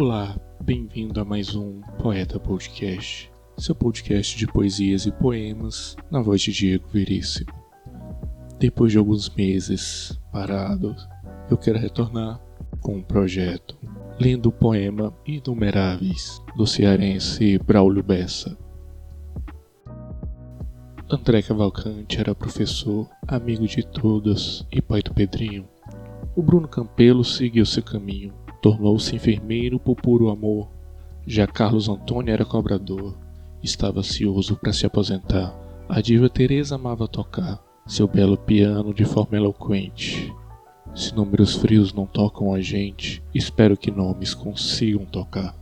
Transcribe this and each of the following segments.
Olá, bem-vindo a mais um Poeta Podcast, seu podcast de poesias e poemas na voz de Diego Veríssimo. Depois de alguns meses parado, eu quero retornar com um projeto, lendo o poema Inumeráveis do cearense Braulio Bessa. André Cavalcante era professor, amigo de todos e pai do Pedrinho. O Bruno Campelo seguiu seu caminho Tornou-se enfermeiro por puro amor. Já Carlos Antônio era cobrador. Estava ansioso para se aposentar. A diva Teresa amava tocar seu belo piano de forma eloquente. Se números frios não tocam a gente, espero que nomes consigam tocar.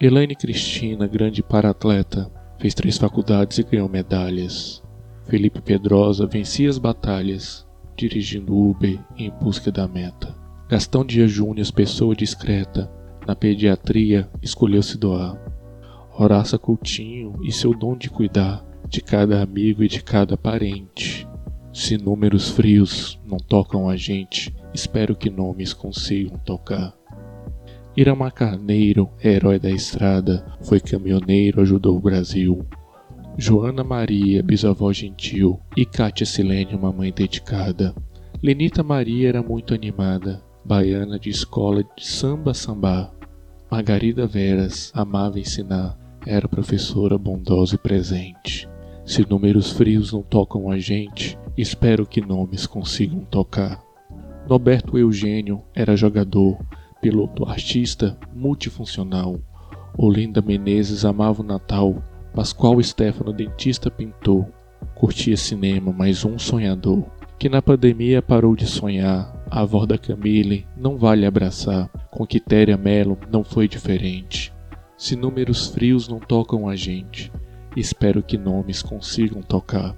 Elaine Cristina, grande para-atleta, fez três faculdades e ganhou medalhas. Felipe Pedrosa vencia as batalhas, dirigindo Uber em busca da meta. Gastão Dias Júnior, pessoa discreta, na pediatria escolheu se doar. Horaça Coutinho e seu dom de cuidar de cada amigo e de cada parente. Se números frios não tocam a gente, espero que nomes consigam tocar. Irama Carneiro, herói da estrada, foi caminhoneiro, ajudou o Brasil. Joana Maria, bisavó gentil, e Cátia Silene, uma mãe dedicada. Lenita Maria era muito animada, baiana de escola de samba samba. Margarida Veras amava ensinar, era professora bondosa e presente. Se números frios não tocam a gente, espero que nomes consigam tocar. Norberto Eugênio era jogador, piloto artista multifuncional. Olinda Menezes amava o Natal, Pascoal Stefano dentista pintor. Curtia cinema, mais um sonhador que na pandemia parou de sonhar. A avó da Camille não vale abraçar. Com Quitéria Melo não foi diferente. Se números frios não tocam a gente, espero que nomes consigam tocar.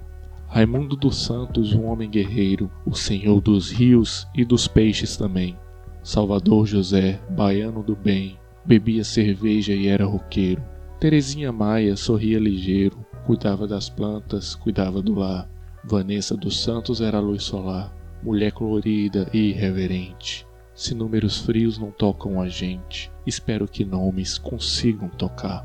Raimundo dos Santos, um homem guerreiro, o senhor dos rios e dos peixes também. Salvador José, baiano do bem, bebia cerveja e era roqueiro. Terezinha Maia sorria ligeiro, cuidava das plantas, cuidava do lar. Vanessa dos Santos era a luz solar, mulher colorida e irreverente. Se números frios não tocam a gente, espero que nomes consigam tocar.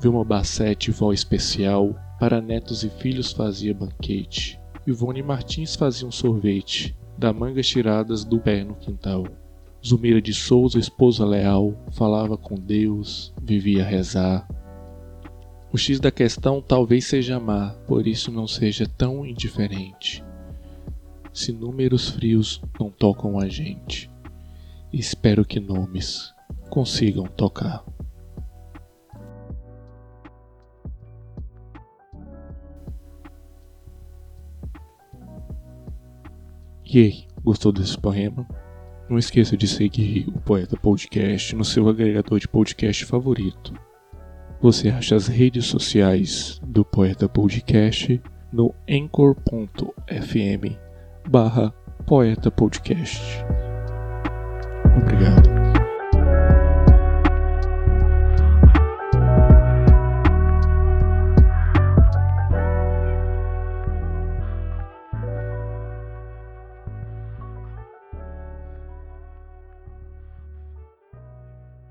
Vilma Bassete, vó especial, para netos e filhos fazia banquete. Ivone Martins fazia um sorvete, da mangas tiradas do pé no quintal. Zumira de Souza, esposa leal, falava com Deus, vivia a rezar, o X da questão talvez seja amar, por isso não seja tão indiferente. Se números frios não tocam a gente, espero que nomes consigam tocar. E aí, gostou desse poema? Não esqueça de seguir o Poeta Podcast no seu agregador de podcast favorito você acha as redes sociais do Poeta Podcast no anchor.fm barra Poeta Podcast. Obrigado.